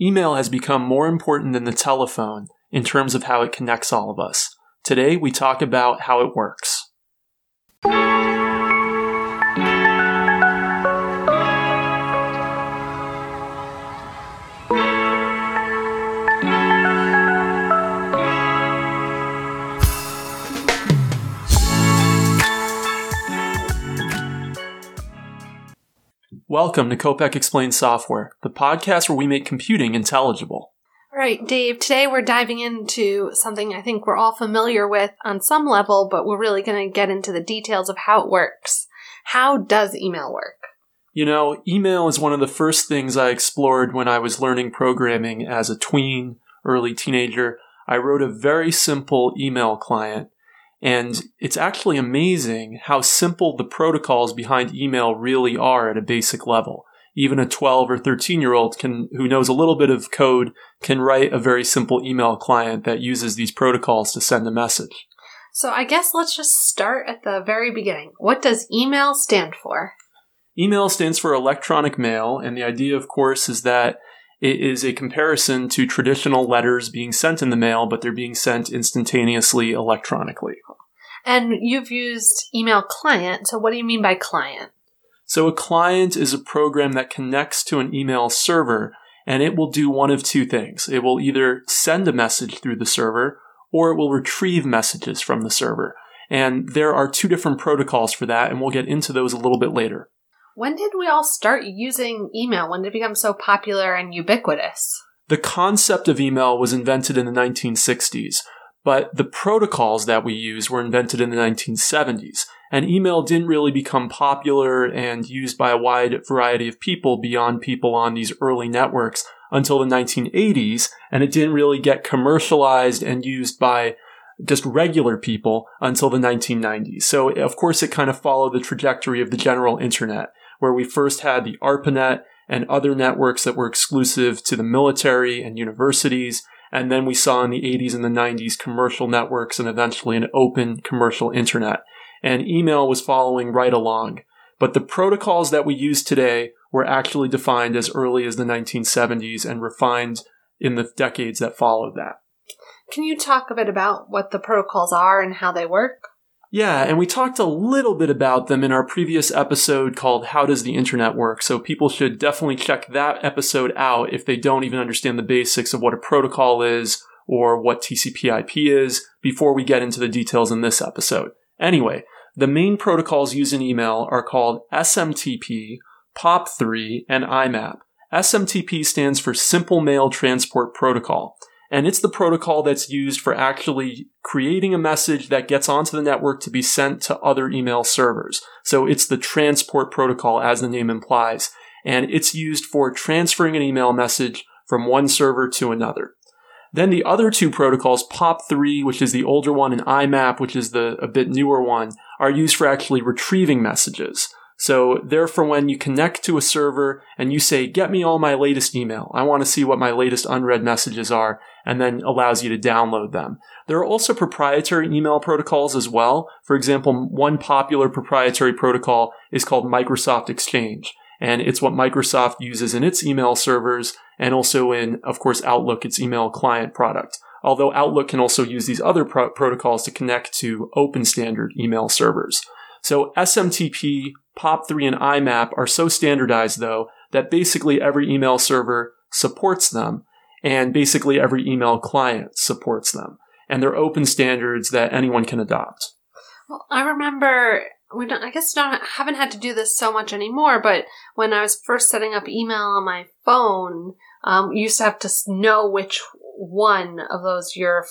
Email has become more important than the telephone in terms of how it connects all of us. Today, we talk about how it works. Welcome to Kopec Explains Software, the podcast where we make computing intelligible. All right, Dave, today we're diving into something I think we're all familiar with on some level, but we're really going to get into the details of how it works. How does email work? You know, email is one of the first things I explored when I was learning programming as a tween, early teenager. I wrote a very simple email client and it's actually amazing how simple the protocols behind email really are at a basic level. Even a 12 or 13 year old can, who knows a little bit of code can write a very simple email client that uses these protocols to send a message. So I guess let's just start at the very beginning. What does email stand for? Email stands for electronic mail, and the idea, of course, is that it is a comparison to traditional letters being sent in the mail, but they're being sent instantaneously electronically. And you've used email client. So what do you mean by client? So a client is a program that connects to an email server and it will do one of two things. It will either send a message through the server or it will retrieve messages from the server. And there are two different protocols for that, and we'll get into those a little bit later. When did we all start using email? When did it become so popular and ubiquitous? The concept of email was invented in the 1960s, but the protocols that we use were invented in the 1970s. And email didn't really become popular and used by a wide variety of people beyond people on these early networks until the 1980s, and it didn't really get commercialized and used by just regular people until the 1990s. So, of course, it kind of followed the trajectory of the general internet where we first had the ARPANET and other networks that were exclusive to the military and universities. And then we saw in the 80s and the 90s commercial networks and eventually an open commercial internet. And email was following right along. But the protocols that we use today were actually defined as early as the 1970s and refined in the decades that followed that. Can you talk a bit about what the protocols are and how they work? Yeah, and we talked a little bit about them in our previous episode called How Does the Internet Work? So people should definitely check that episode out if they don't even understand the basics of what a protocol is or what TCP IP is before we get into the details in this episode. Anyway, the main protocols used in email are called SMTP, POP3, and IMAP. SMTP stands for Simple Mail Transport Protocol. And it's the protocol that's used for actually creating a message that gets onto the network to be sent to other email servers. So it's the transport protocol as the name implies. And it's used for transferring an email message from one server to another. Then the other two protocols, POP3, which is the older one, and IMAP, which is the a bit newer one, are used for actually retrieving messages. So they're for when you connect to a server and you say, get me all my latest email. I want to see what my latest unread messages are and then allows you to download them. There are also proprietary email protocols as well. For example, one popular proprietary protocol is called Microsoft Exchange. And it's what Microsoft uses in its email servers and also in, of course, Outlook, its email client product. Although Outlook can also use these other pro- protocols to connect to open standard email servers. So SMTP, POP3, and IMAP are so standardized though that basically every email server supports them and basically every email client supports them. And they're open standards that anyone can adopt. Well, I remember we don't, I guess don't haven't had to do this so much anymore, but when I was first setting up email on my phone, um, you used to have to know which one of those your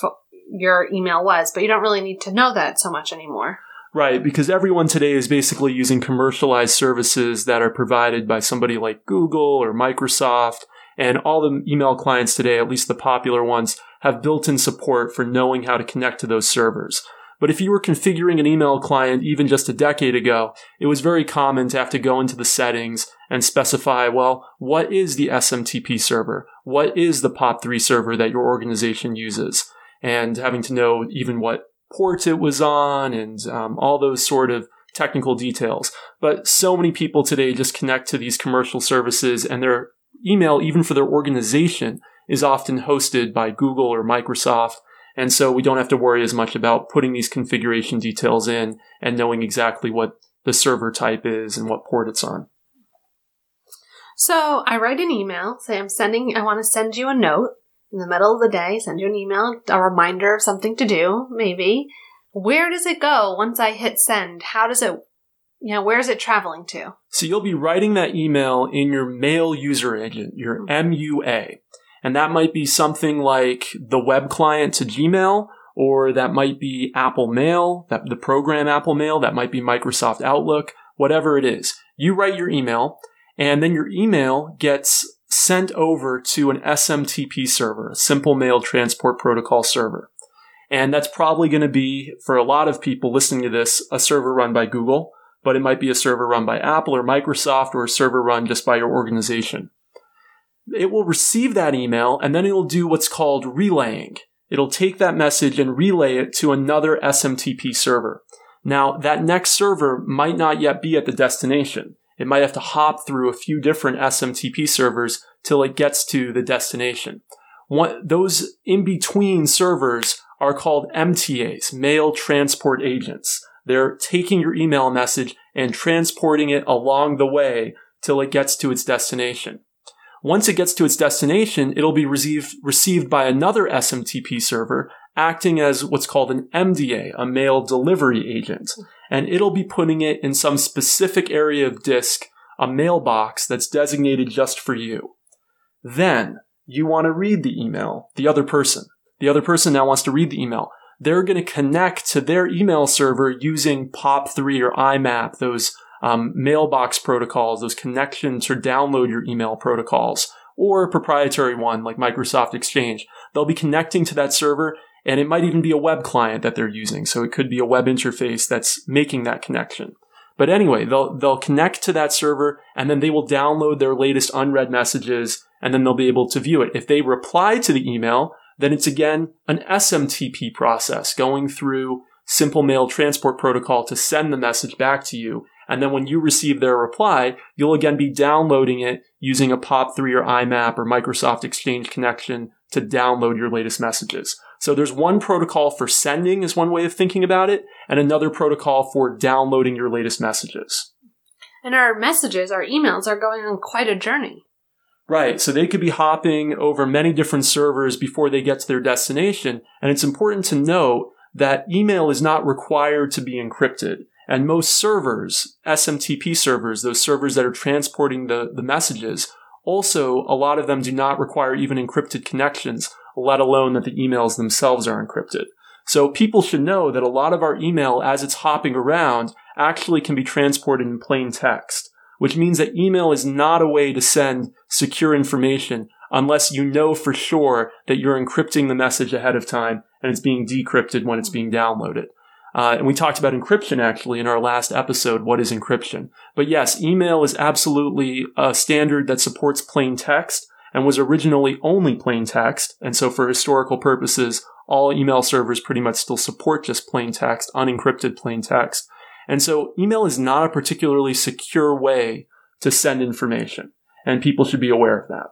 your email was, but you don't really need to know that so much anymore. Right, because everyone today is basically using commercialized services that are provided by somebody like Google or Microsoft. And all the email clients today, at least the popular ones, have built in support for knowing how to connect to those servers. But if you were configuring an email client even just a decade ago, it was very common to have to go into the settings and specify, well, what is the SMTP server? What is the POP3 server that your organization uses? And having to know even what port it was on and um, all those sort of technical details. But so many people today just connect to these commercial services and they're email, even for their organization, is often hosted by Google or Microsoft. And so we don't have to worry as much about putting these configuration details in and knowing exactly what the server type is and what port it's on. So I write an email, say I'm sending, I want to send you a note in the middle of the day, send you an email, a reminder of something to do, maybe. Where does it go once I hit send? How does it, you know, where is it traveling to? So you'll be writing that email in your mail user agent, your hmm. MUA. And that might be something like the web client to Gmail, or that might be Apple Mail, that the program Apple Mail, that might be Microsoft Outlook, whatever it is. You write your email, and then your email gets sent over to an SMTP server, a Simple Mail Transport Protocol server. And that's probably going to be, for a lot of people listening to this, a server run by Google, but it might be a server run by Apple or Microsoft or a server run just by your organization. It will receive that email and then it'll do what's called relaying. It'll take that message and relay it to another SMTP server. Now, that next server might not yet be at the destination. It might have to hop through a few different SMTP servers till it gets to the destination. One, those in between servers are called MTAs, mail transport agents. They're taking your email message and transporting it along the way till it gets to its destination. Once it gets to its destination, it'll be received, received by another SMTP server acting as what's called an MDA, a mail delivery agent and it'll be putting it in some specific area of disk, a mailbox that's designated just for you. Then you want to read the email, the other person. The other person now wants to read the email. They're going to connect to their email server using POP3 or IMAP, those um, mailbox protocols, those connections to download your email protocols, or a proprietary one like Microsoft Exchange. They'll be connecting to that server and it might even be a web client that they're using. So it could be a web interface that's making that connection. But anyway, they'll, they'll connect to that server and then they will download their latest unread messages and then they'll be able to view it. If they reply to the email, then it's again an SMTP process going through simple mail transport protocol to send the message back to you. And then when you receive their reply, you'll again be downloading it using a POP3 or IMAP or Microsoft Exchange connection to download your latest messages. So there's one protocol for sending is one way of thinking about it, and another protocol for downloading your latest messages. And our messages, our emails are going on quite a journey. Right. So they could be hopping over many different servers before they get to their destination. And it's important to note that email is not required to be encrypted. And most servers, SMTP servers, those servers that are transporting the, the messages, also, a lot of them do not require even encrypted connections let alone that the emails themselves are encrypted. So people should know that a lot of our email as it's hopping around actually can be transported in plain text, which means that email is not a way to send secure information unless you know for sure that you're encrypting the message ahead of time and it's being decrypted when it's being downloaded. Uh, and we talked about encryption actually in our last episode. What is encryption? But yes, email is absolutely a standard that supports plain text and was originally only plain text. And so for historical purposes, all email servers pretty much still support just plain text, unencrypted plain text. And so email is not a particularly secure way to send information. And people should be aware of that.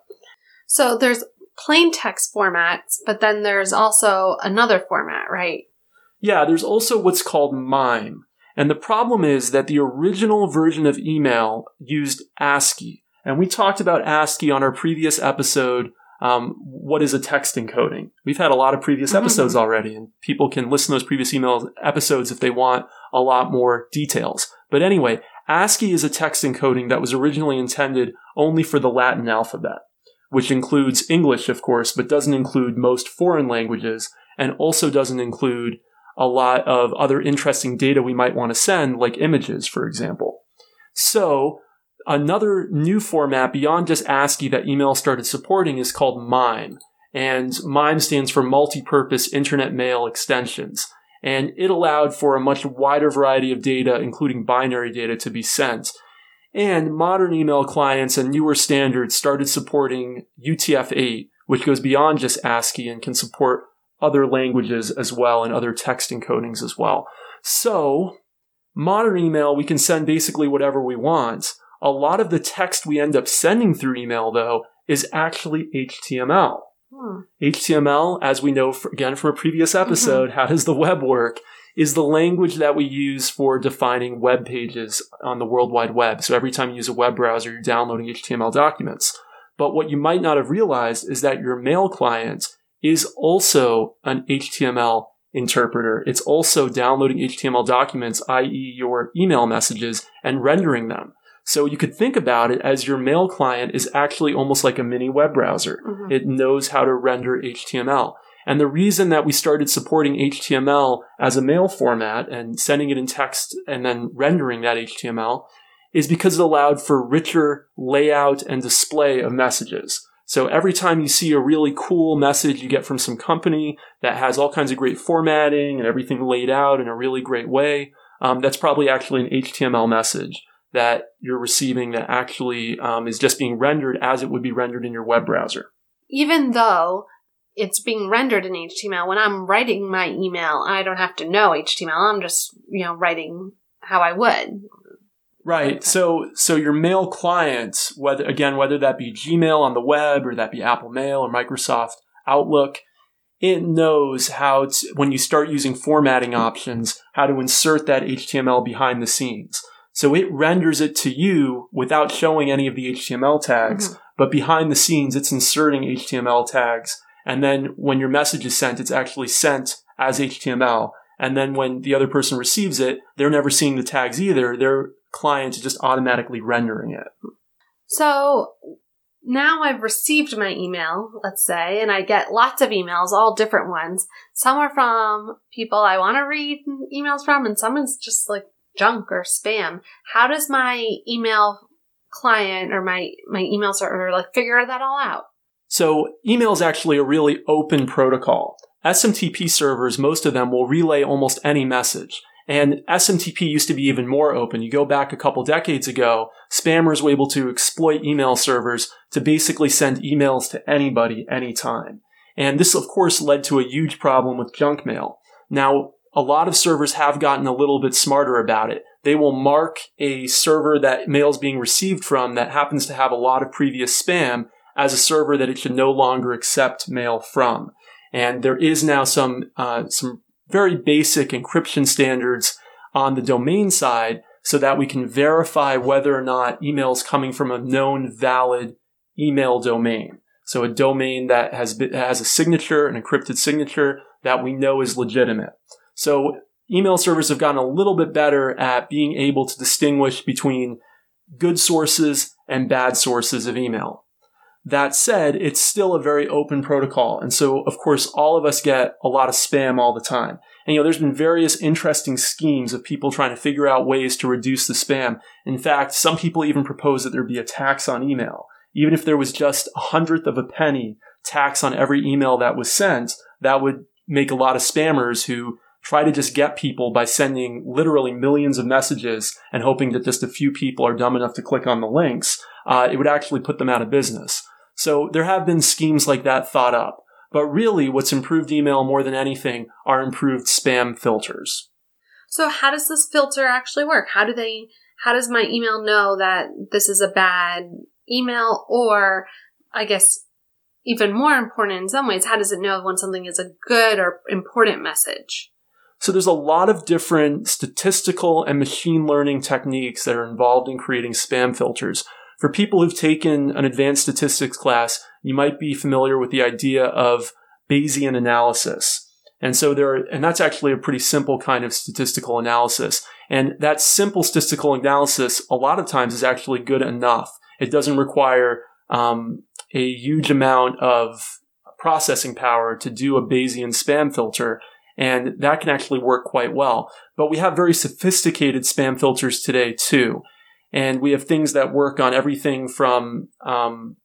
So there's plain text formats, but then there's also another format, right? Yeah, there's also what's called MIME. And the problem is that the original version of email used ASCII, and we talked about ASCII on our previous episode. Um, what is a text encoding? We've had a lot of previous mm-hmm. episodes already, and people can listen to those previous email episodes if they want a lot more details. But anyway, ASCII is a text encoding that was originally intended only for the Latin alphabet, which includes English, of course, but doesn't include most foreign languages, and also doesn't include a lot of other interesting data we might want to send, like images, for example. So, Another new format beyond just ASCII that email started supporting is called MIME. And MIME stands for Multi-Purpose Internet Mail Extensions. And it allowed for a much wider variety of data, including binary data, to be sent. And modern email clients and newer standards started supporting UTF-8, which goes beyond just ASCII and can support other languages as well and other text encodings as well. So, modern email, we can send basically whatever we want. A lot of the text we end up sending through email, though, is actually HTML. Hmm. HTML, as we know fr- again from a previous episode, how does the web work? Is the language that we use for defining web pages on the World Wide Web. So every time you use a web browser, you're downloading HTML documents. But what you might not have realized is that your mail client is also an HTML interpreter. It's also downloading HTML documents, i.e. your email messages, and rendering them. So you could think about it as your mail client is actually almost like a mini web browser. Mhm. It knows how to render HTML. And the reason that we started supporting HTML as a mail format and sending it in text and then rendering that HTML is because it allowed for richer layout and display of messages. So every time you see a really cool message you get from some company that has all kinds of great formatting and everything laid out in a really great way, um, that's probably actually an HTML message that you're receiving that actually um, is just being rendered as it would be rendered in your web browser. Even though it's being rendered in HTML, when I'm writing my email, I don't have to know HTML. I'm just, you know, writing how I would. Right. So so your mail client, whether again whether that be Gmail on the web or that be Apple Mail or Microsoft Outlook, it knows how to when you start using formatting options, how to insert that HTML behind the scenes. So it renders it to you without showing any of the HTML tags, Mhm. but behind the scenes it's inserting HTML tags. And then when your message is sent, it's actually sent as HTML. And then when the other person receives it, they're never seeing the tags either. Their client is just automatically rendering it. So now I've received my email, let's say, and I get lots of emails, all different ones. Some are from people I want to read emails from, and some is just like junk or spam. How does my email client or my my email server like figure that all out? So email is actually a really open protocol. SMTP servers, most of them will relay almost any message. And SMTP used to be even more open. You go back a couple decades ago, spammers were able to exploit email servers to basically send emails to anybody anytime. And this, of course, led to a huge problem with junk mail. Now, a lot of servers have gotten a little bit smarter about it. They will mark a server that mail is being received from that happens to have a lot of previous spam as a server that it should no longer accept mail from. And there is now some uh, some very basic encryption standards on the domain side so that we can verify whether or not email is coming from a known valid email domain. So a domain that has been, has a signature, an encrypted signature that we know is legitimate. So email servers have gotten a little bit better at being able to distinguish between good sources and bad sources of email. That said, it's still a very open protocol. And so, of course, all of us get a lot of spam all the time. And, you know, there's been various interesting schemes of people trying to figure out ways to reduce the spam. In fact, some people even propose that there be a tax on email. Even if there was just a hundredth of a penny tax on every email that was sent, that would make a lot of spammers who try to just get people by sending literally millions of messages and hoping that just a few people are dumb enough to click on the links. Uh, it would actually put them out of business. So there have been schemes like that thought up. But really, what's improved email more than anything are improved spam filters. So how does this filter actually work? How do they how does my email know that this is a bad email or I guess even more important in some ways, how does it know when something is a good or important message? So there's a lot of different statistical and machine learning techniques that are involved in creating spam filters. For people who've taken an advanced statistics class, you might be familiar with the idea of Bayesian analysis. And so there, are, and that's actually a pretty simple kind of statistical analysis. And that simple statistical analysis, a lot of times, is actually good enough. It doesn't require um, a huge amount of processing power to do a Bayesian spam filter. And that can actually work quite well. But we have very sophisticated spam filters today too. And we have things that work on everything from, um,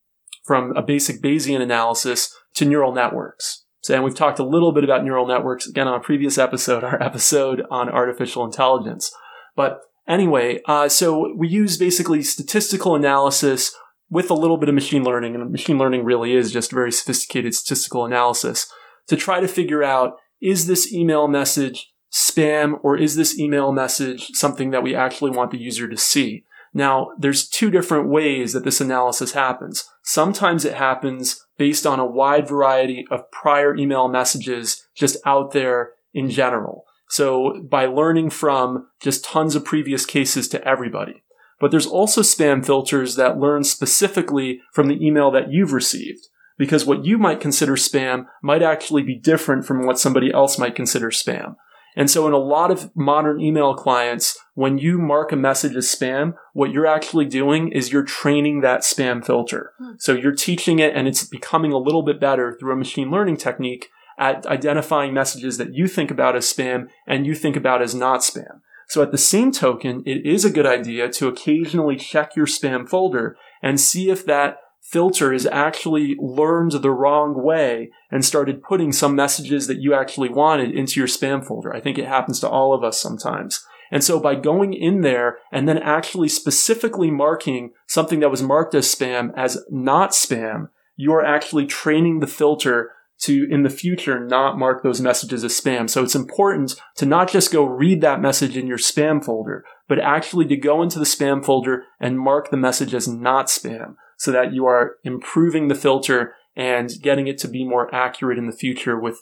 from a basic Bayesian analysis to neural networks. So, and we've talked a little bit about neural networks again on a previous episode, our episode on artificial intelligence. But anyway, uh, so we use basically statistical analysis with a little bit of machine learning, and machine learning really is just very sophisticated statistical analysis to try to figure out is this email message spam or is this email message something that we actually want the user to see? Now, there's two different ways that this analysis happens. Sometimes it happens based on a wide variety of prior email messages just out there in general. So by learning from just tons of previous cases to everybody. But there's also spam filters that learn specifically from the email that you've received. Because what you might consider spam might actually be different from what somebody else might consider spam. And so in a lot of modern email clients, when you mark a message as spam, what you're actually doing is you're training that spam filter. Hmm. So you're teaching it and it's becoming a little bit better through a machine learning technique at identifying messages that you think about as spam and you think about as not spam. So at the same token, it is a good idea to occasionally check your spam folder and see if that filter is actually learned the wrong way and started putting some messages that you actually wanted into your spam folder. I think it happens to all of us sometimes. And so by going in there and then actually specifically marking something that was marked as spam as not spam, you are actually training the filter to in the future not mark those messages as spam. So it's important to not just go read that message in your spam folder, but actually to go into the spam folder and mark the message as not spam so that you are improving the filter and getting it to be more accurate in the future with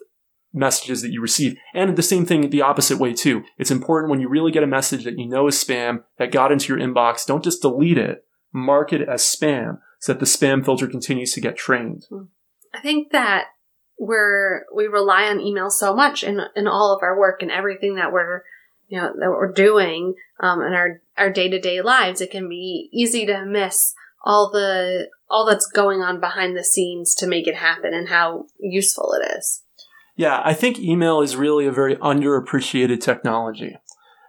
messages that you receive. And the same thing the opposite way too. It's important when you really get a message that you know is spam that got into your inbox, don't just delete it, mark it as spam so that the spam filter continues to get trained. Hmm. I think that we're we rely on email so much in in all of our work and everything that we're you know that we're doing um, in our our day to day lives. It can be easy to miss all the all that's going on behind the scenes to make it happen and how useful it is. Yeah, I think email is really a very underappreciated technology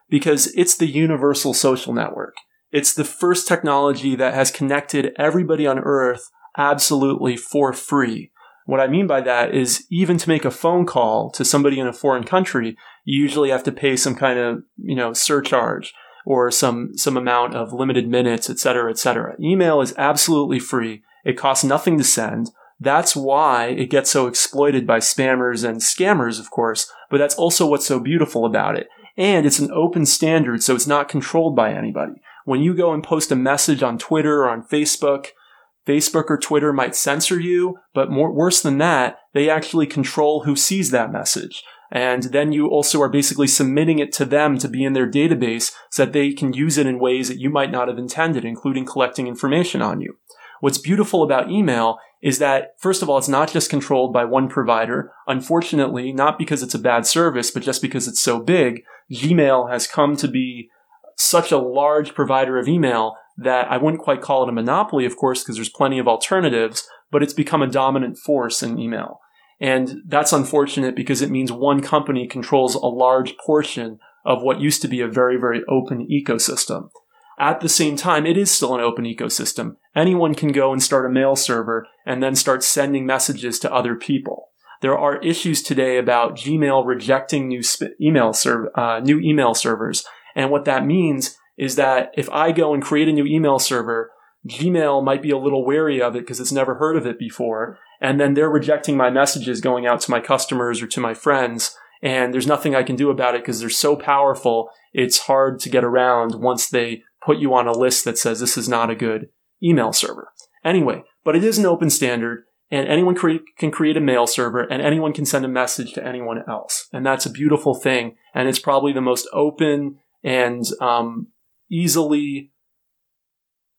because it's the universal social network. It's the first technology that has connected everybody on earth absolutely for free. What I mean by that is even to make a phone call to somebody in a foreign country, you usually have to pay some kind of, you know, surcharge or some some amount of limited minutes, et cetera, et cetera. Email is absolutely free. It costs nothing to send. That's why it gets so exploited by spammers and scammers, of course, but that's also what's so beautiful about it. And it's an open standard, so it's not controlled by anybody. When you go and post a message on Twitter or on Facebook, Facebook or Twitter might censor you, but more, worse than that, they actually control who sees that message. And then you also are basically submitting it to them to be in their database so that they can use it in ways that you might not have intended, including collecting information on you. What's beautiful about email is that, first of all, it's not just controlled by one provider. Unfortunately, not because it's a bad service, but just because it's so big, Gmail has come to be such a large provider of email that I wouldn't quite call it a monopoly, of course, because there's plenty of alternatives, but it's become a dominant force in email. And that's unfortunate because it means one company controls a large portion of what used to be a very, very open ecosystem. At the same time, it is still an open ecosystem. Anyone can go and start a mail server and then start sending messages to other people. There are issues today about Gmail rejecting new email ser- uh, new email servers, and what that means is that if I go and create a new email server, Gmail might be a little wary of it because it's never heard of it before, and then they're rejecting my messages going out to my customers or to my friends. And there's nothing I can do about it because they're so powerful. It's hard to get around once they put you on a list that says this is not a good email server. Anyway, but it is an open standard and anyone cre- can create a mail server and anyone can send a message to anyone else. And that's a beautiful thing. And it's probably the most open and um, easily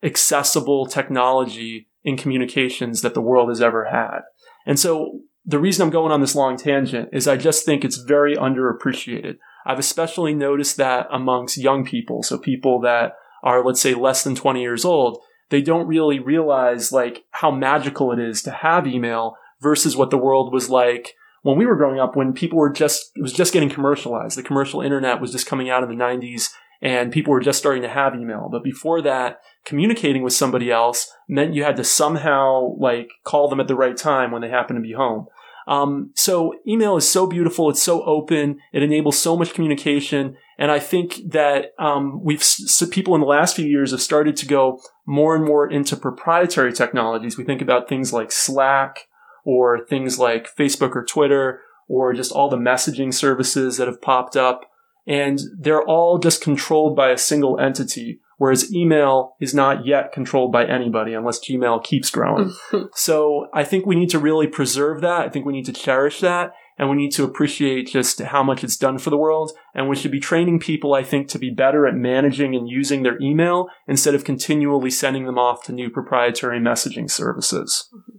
accessible technology in communications that the world has ever had. And so the reason I'm going on this long tangent is I just think it's very underappreciated. I've especially noticed that amongst young people. So people that are, let's say, less than 20 years old, they don't really realize like how magical it is to have email versus what the world was like when we were growing up when people were just, it was just getting commercialized. The commercial internet was just coming out in the 90s and people were just starting to have email. But before that, communicating with somebody else meant you had to somehow like call them at the right time when they happen to be home. Um, so email is so beautiful. It's so open. It enables so much communication. And I think that um, we've so people in the last few years have started to go more and more into proprietary technologies. We think about things like Slack or things like Facebook or Twitter or just all the messaging services that have popped up. And they're all just controlled by a single entity whereas email is not yet controlled by anybody unless Gmail keeps growing. so I think we need to really preserve that. I think we need to cherish that and we need to appreciate just how much it's done for the world. And we should be training people, I think, to be better at managing and using their email instead of continually sending them off to new proprietary messaging services. Mm-hmm.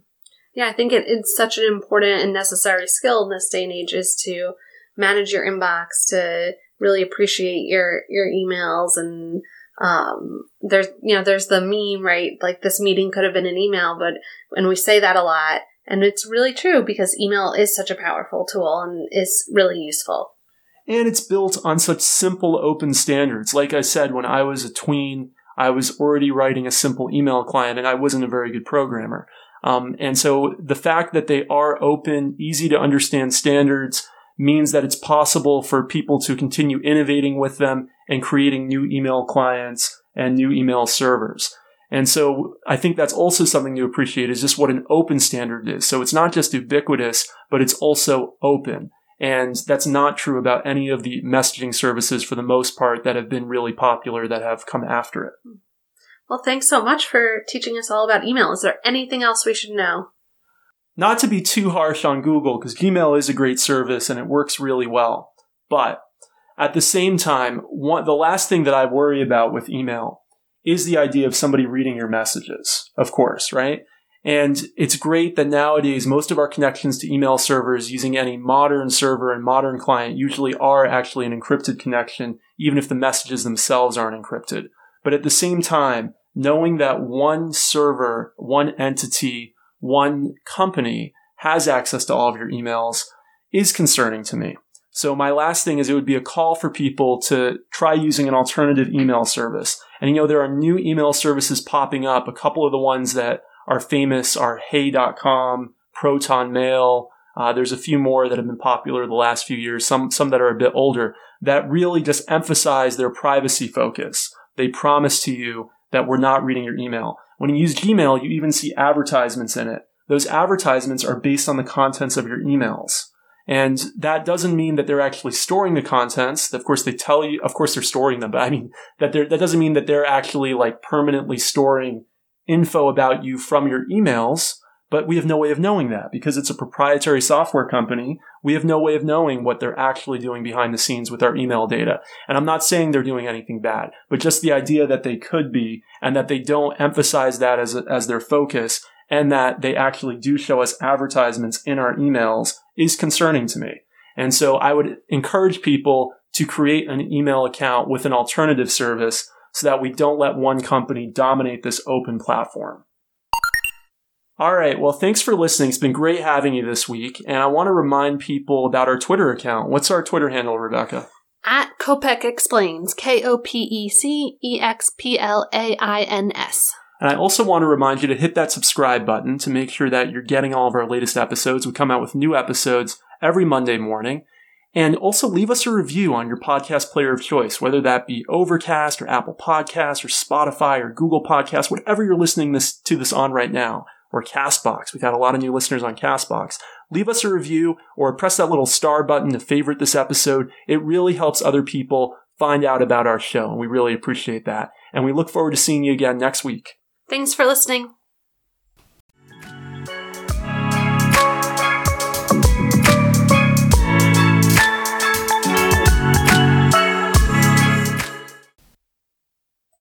Yeah, I think it, it's such an important and necessary skill in this day and age is to manage your inbox, to really appreciate your your emails and um, there's you know there's the meme right like this meeting could have been an email but and we say that a lot and it's really true because email is such a powerful tool and is really useful. And it's built on such simple open standards. Like I said, when I was a tween, I was already writing a simple email client and I wasn't a very good programmer. Um, and so the fact that they are open, easy to understand standards means that it's possible for people to continue innovating with them and creating new email clients and new email servers. And so I think that's also something to appreciate is just what an open standard is. So it's not just ubiquitous, but it's also open. And that's not true about any of the messaging services for the most part that have been really popular that have come after it. Well, thanks so much for teaching us all about email. Is there anything else we should know? Not to be too harsh on Google, because Gmail is a great service and it works really well. But at the same time, one, the last thing that I worry about with email is the idea of somebody reading your messages, of course, right? And it's great that nowadays most of our connections to email servers using any modern server and modern client usually are actually an encrypted connection, even if the messages themselves aren't encrypted. But at the same time, knowing that one server, one entity, one company has access to all of your emails is concerning to me. So my last thing is it would be a call for people to try using an alternative email service. And you know, there are new email services popping up. A couple of the ones that are famous are hey.com, Proton Mail. Uh, there's a few more that have been popular the last few years, some, some that are a bit older that really just emphasize their privacy focus. They promise to you that we're not reading your email. When you use Gmail, you even see advertisements in it. Those advertisements are based on the contents of your emails. And that doesn't mean that they're actually storing the contents. Of course, they tell you, of course, they're storing them, but I mean, that that doesn't mean that they're actually like permanently storing info about you from your emails. But we have no way of knowing that because it's a proprietary software company. We have no way of knowing what they're actually doing behind the scenes with our email data. And I'm not saying they're doing anything bad, but just the idea that they could be and that they don't emphasize that as, a, as their focus and that they actually do show us advertisements in our emails is concerning to me. And so I would encourage people to create an email account with an alternative service so that we don't let one company dominate this open platform. All right. Well, thanks for listening. It's been great having you this week. And I want to remind people about our Twitter account. What's our Twitter handle, Rebecca? At Kopec Explains. K O P E C E X P L A I N S. And I also want to remind you to hit that subscribe button to make sure that you're getting all of our latest episodes. We come out with new episodes every Monday morning. And also leave us a review on your podcast player of choice, whether that be Overcast or Apple Podcasts or Spotify or Google Podcasts, whatever you're listening this, to this on right now, or Castbox. We've had a lot of new listeners on Castbox. Leave us a review or press that little star button to favorite this episode. It really helps other people find out about our show, and we really appreciate that. And we look forward to seeing you again next week. Thanks for listening.